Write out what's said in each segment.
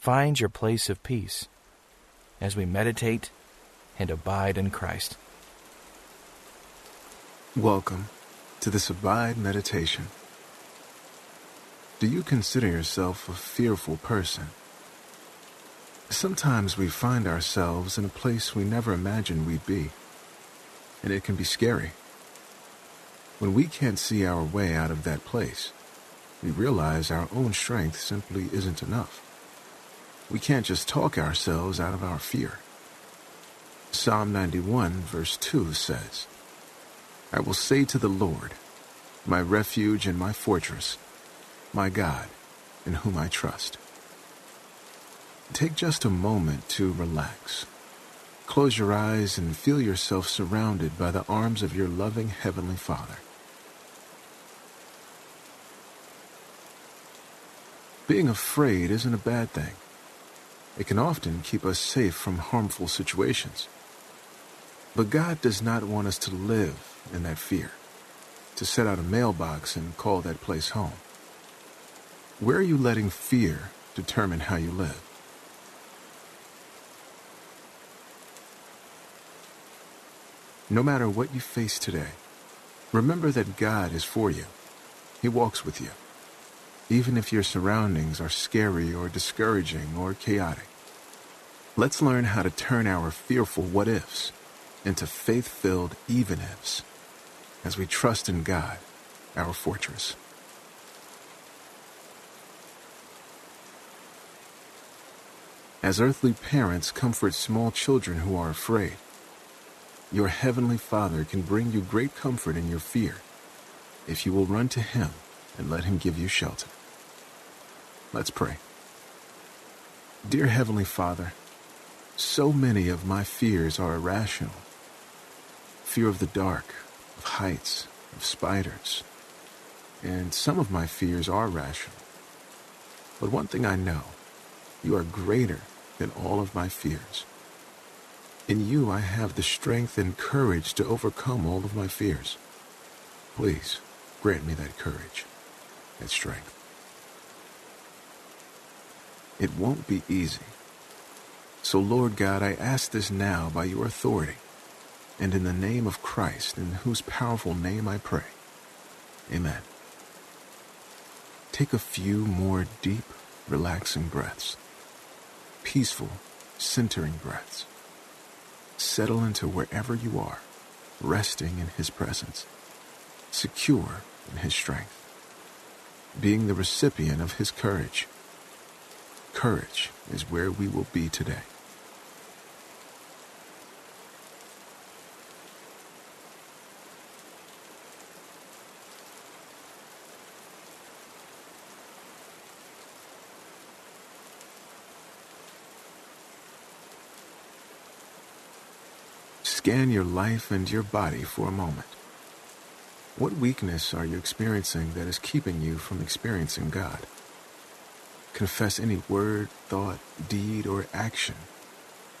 find your place of peace as we meditate and abide in Christ. Welcome to this Abide Meditation. Do you consider yourself a fearful person? Sometimes we find ourselves in a place we never imagined we'd be, and it can be scary. When we can't see our way out of that place, we realize our own strength simply isn't enough. We can't just talk ourselves out of our fear. Psalm 91, verse 2 says, I will say to the Lord, my refuge and my fortress, my God, in whom I trust. Take just a moment to relax. Close your eyes and feel yourself surrounded by the arms of your loving Heavenly Father. Being afraid isn't a bad thing. It can often keep us safe from harmful situations. But God does not want us to live in that fear, to set out a mailbox and call that place home. Where are you letting fear determine how you live? No matter what you face today, remember that God is for you. He walks with you even if your surroundings are scary or discouraging or chaotic. Let's learn how to turn our fearful what ifs into faith filled even ifs as we trust in God, our fortress. As earthly parents comfort small children who are afraid, your heavenly Father can bring you great comfort in your fear if you will run to Him and let Him give you shelter. Let's pray. Dear Heavenly Father, so many of my fears are irrational. Fear of the dark, of heights, of spiders. And some of my fears are rational. But one thing I know, you are greater than all of my fears. In you I have the strength and courage to overcome all of my fears. Please grant me that courage, that strength. It won't be easy. So, Lord God, I ask this now by your authority and in the name of Christ, in whose powerful name I pray. Amen. Take a few more deep, relaxing breaths. Peaceful, centering breaths. Settle into wherever you are, resting in His presence, secure in His strength, being the recipient of His courage Courage is where we will be today. Scan your life and your body for a moment. What weakness are you experiencing that is keeping you from experiencing God? Confess any word, thought, deed, or action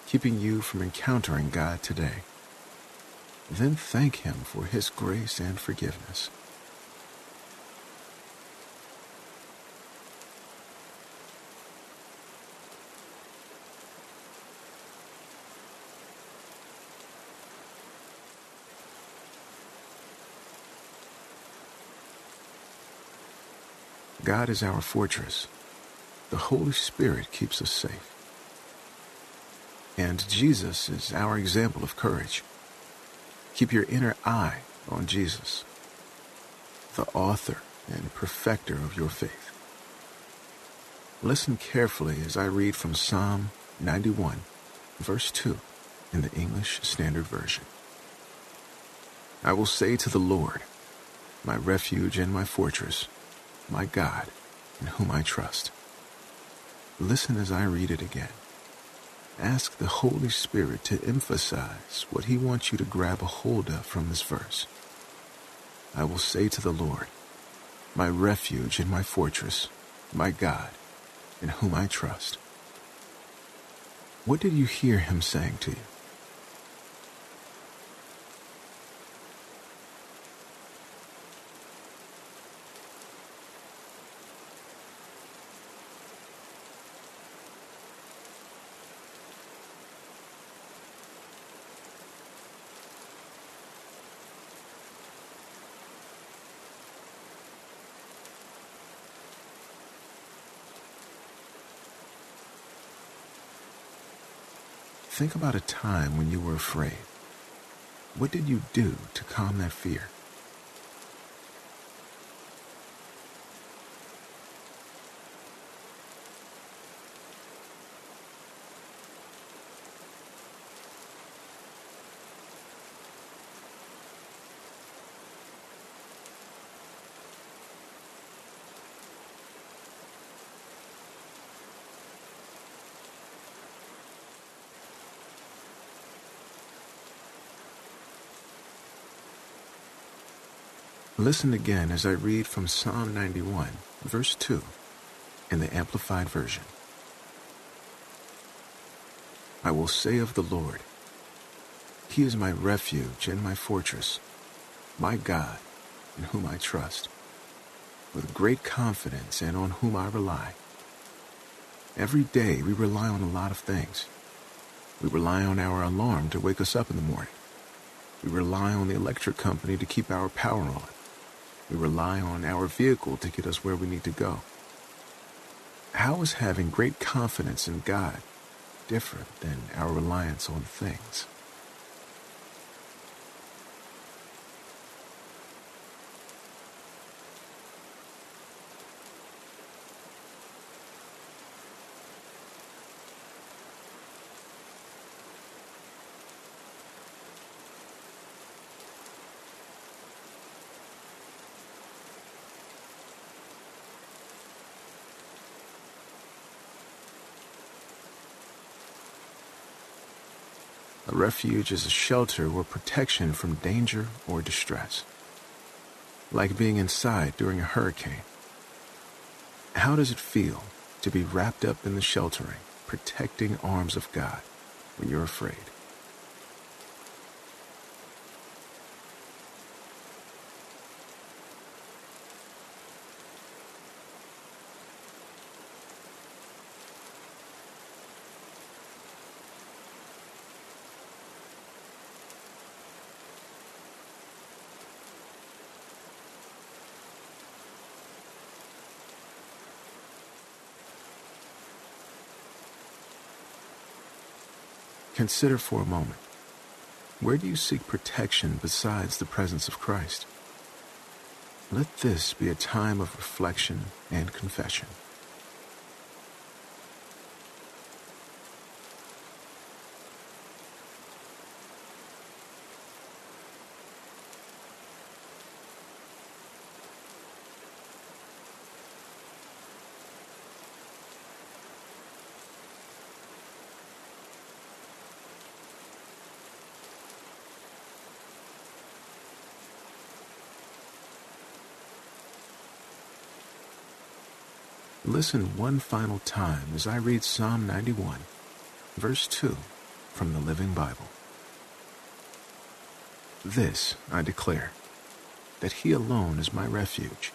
keeping you from encountering God today. Then thank Him for His grace and forgiveness. God is our fortress the Holy Spirit keeps us safe. And Jesus is our example of courage. Keep your inner eye on Jesus, the author and perfecter of your faith. Listen carefully as I read from Psalm 91, verse 2 in the English Standard Version. I will say to the Lord, my refuge and my fortress, my God, in whom I trust. Listen as I read it again. ask the Holy Spirit to emphasize what He wants you to grab a hold of from this verse. I will say to the Lord, my refuge and my fortress, my God, in whom I trust. What did you hear Him saying to you? Think about a time when you were afraid. What did you do to calm that fear? Listen again as I read from Psalm 91, verse 2, in the Amplified Version. I will say of the Lord, He is my refuge and my fortress, my God, in whom I trust, with great confidence and on whom I rely. Every day we rely on a lot of things. We rely on our alarm to wake us up in the morning. We rely on the electric company to keep our power on. We rely on our vehicle to get us where we need to go. How is having great confidence in God different than our reliance on things? A refuge is a shelter or protection from danger or distress. Like being inside during a hurricane. How does it feel to be wrapped up in the sheltering, protecting arms of God when you're afraid? Consider for a moment where do you seek protection besides the presence of Christ? Let this be a time of reflection and confession. Listen one final time as I read Psalm 91, verse 2 from the Living Bible. This I declare, that He alone is my refuge,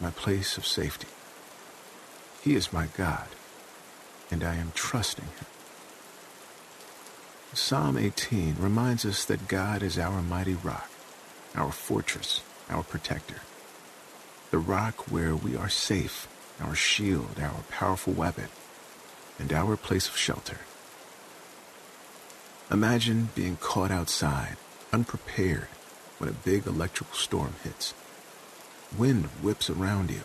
my place of safety. He is my God, and I am trusting Him. Psalm 18 reminds us that God is our mighty rock, our fortress, our protector, the rock where we are safe our shield, our powerful weapon, and our place of shelter. Imagine being caught outside, unprepared, when a big electrical storm hits. Wind whips around you.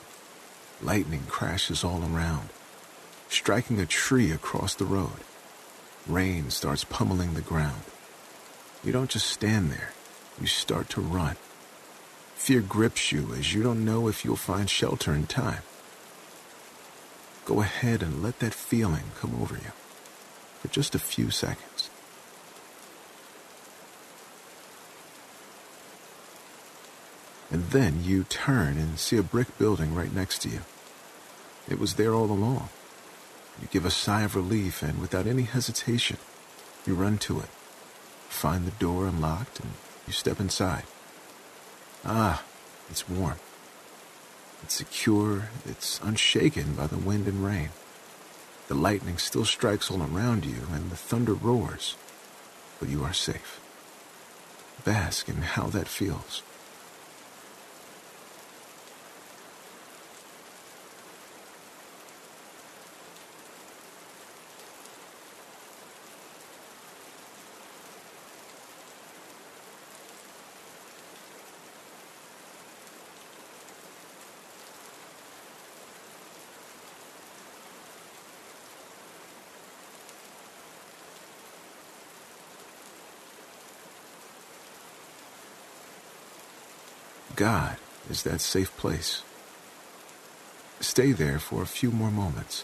Lightning crashes all around, striking a tree across the road. Rain starts pummeling the ground. You don't just stand there, you start to run. Fear grips you as you don't know if you'll find shelter in time. Go ahead and let that feeling come over you. for just a few seconds. And then you turn and see a brick building right next to you. It was there all along. You give a sigh of relief and without any hesitation, you run to it, find the door unlocked, and you step inside. Ah, it's warm. It's secure, it's unshaken by the wind and rain. The lightning still strikes all around you and the thunder roars, but you are safe. Bask in how that feels. God is that safe place. Stay there for a few more moments.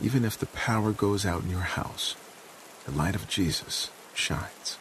Even if the power goes out in your house, the light of Jesus shines.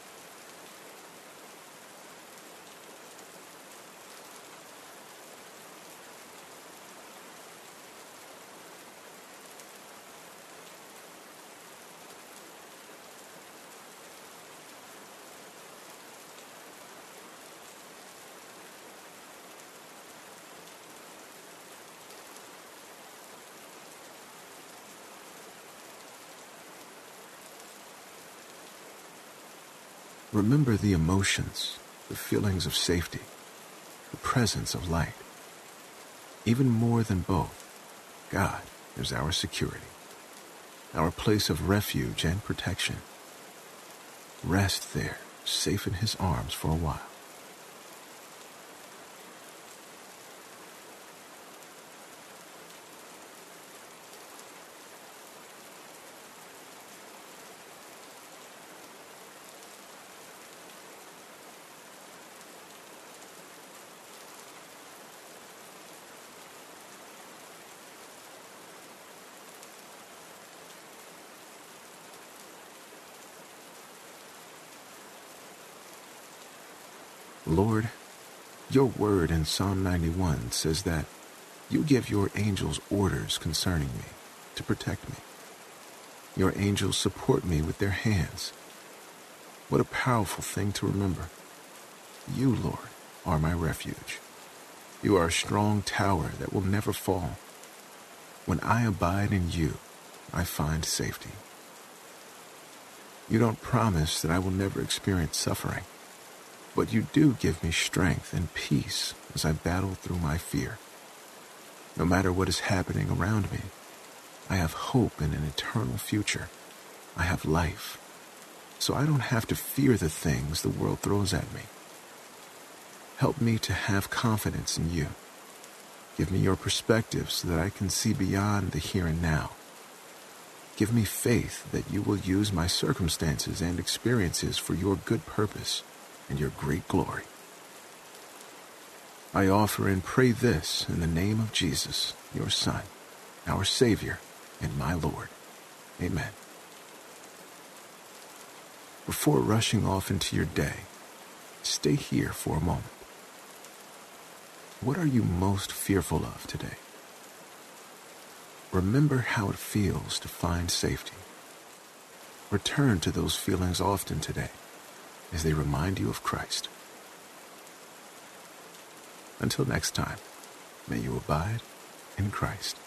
Remember the emotions, the feelings of safety, the presence of light. Even more than both, God is our security, our place of refuge and protection. Rest there, safe in His arms for a while. Lord, your word in Psalm 91 says that you give your angels orders concerning me to protect me. Your angels support me with their hands. What a powerful thing to remember. You, Lord, are my refuge. You are a strong tower that will never fall. When I abide in you, I find safety. You don't promise that I will never experience suffering but you do give me strength and peace as I battle through my fear. No matter what is happening around me, I have hope in an eternal future. I have life. So I don't have to fear the things the world throws at me. Help me to have confidence in you. Give me your perspective so that I can see beyond the here and now. Give me faith that you will use my circumstances and experiences for your good purpose and your great glory. I offer and pray this in the name of Jesus, your Son, our Savior, and my Lord. Amen. Before rushing off into your day, stay here for a moment. What are you most fearful of today? Remember how it feels to find safety. Return to those feelings often today as they remind you of Christ. Until next time, may you abide in Christ.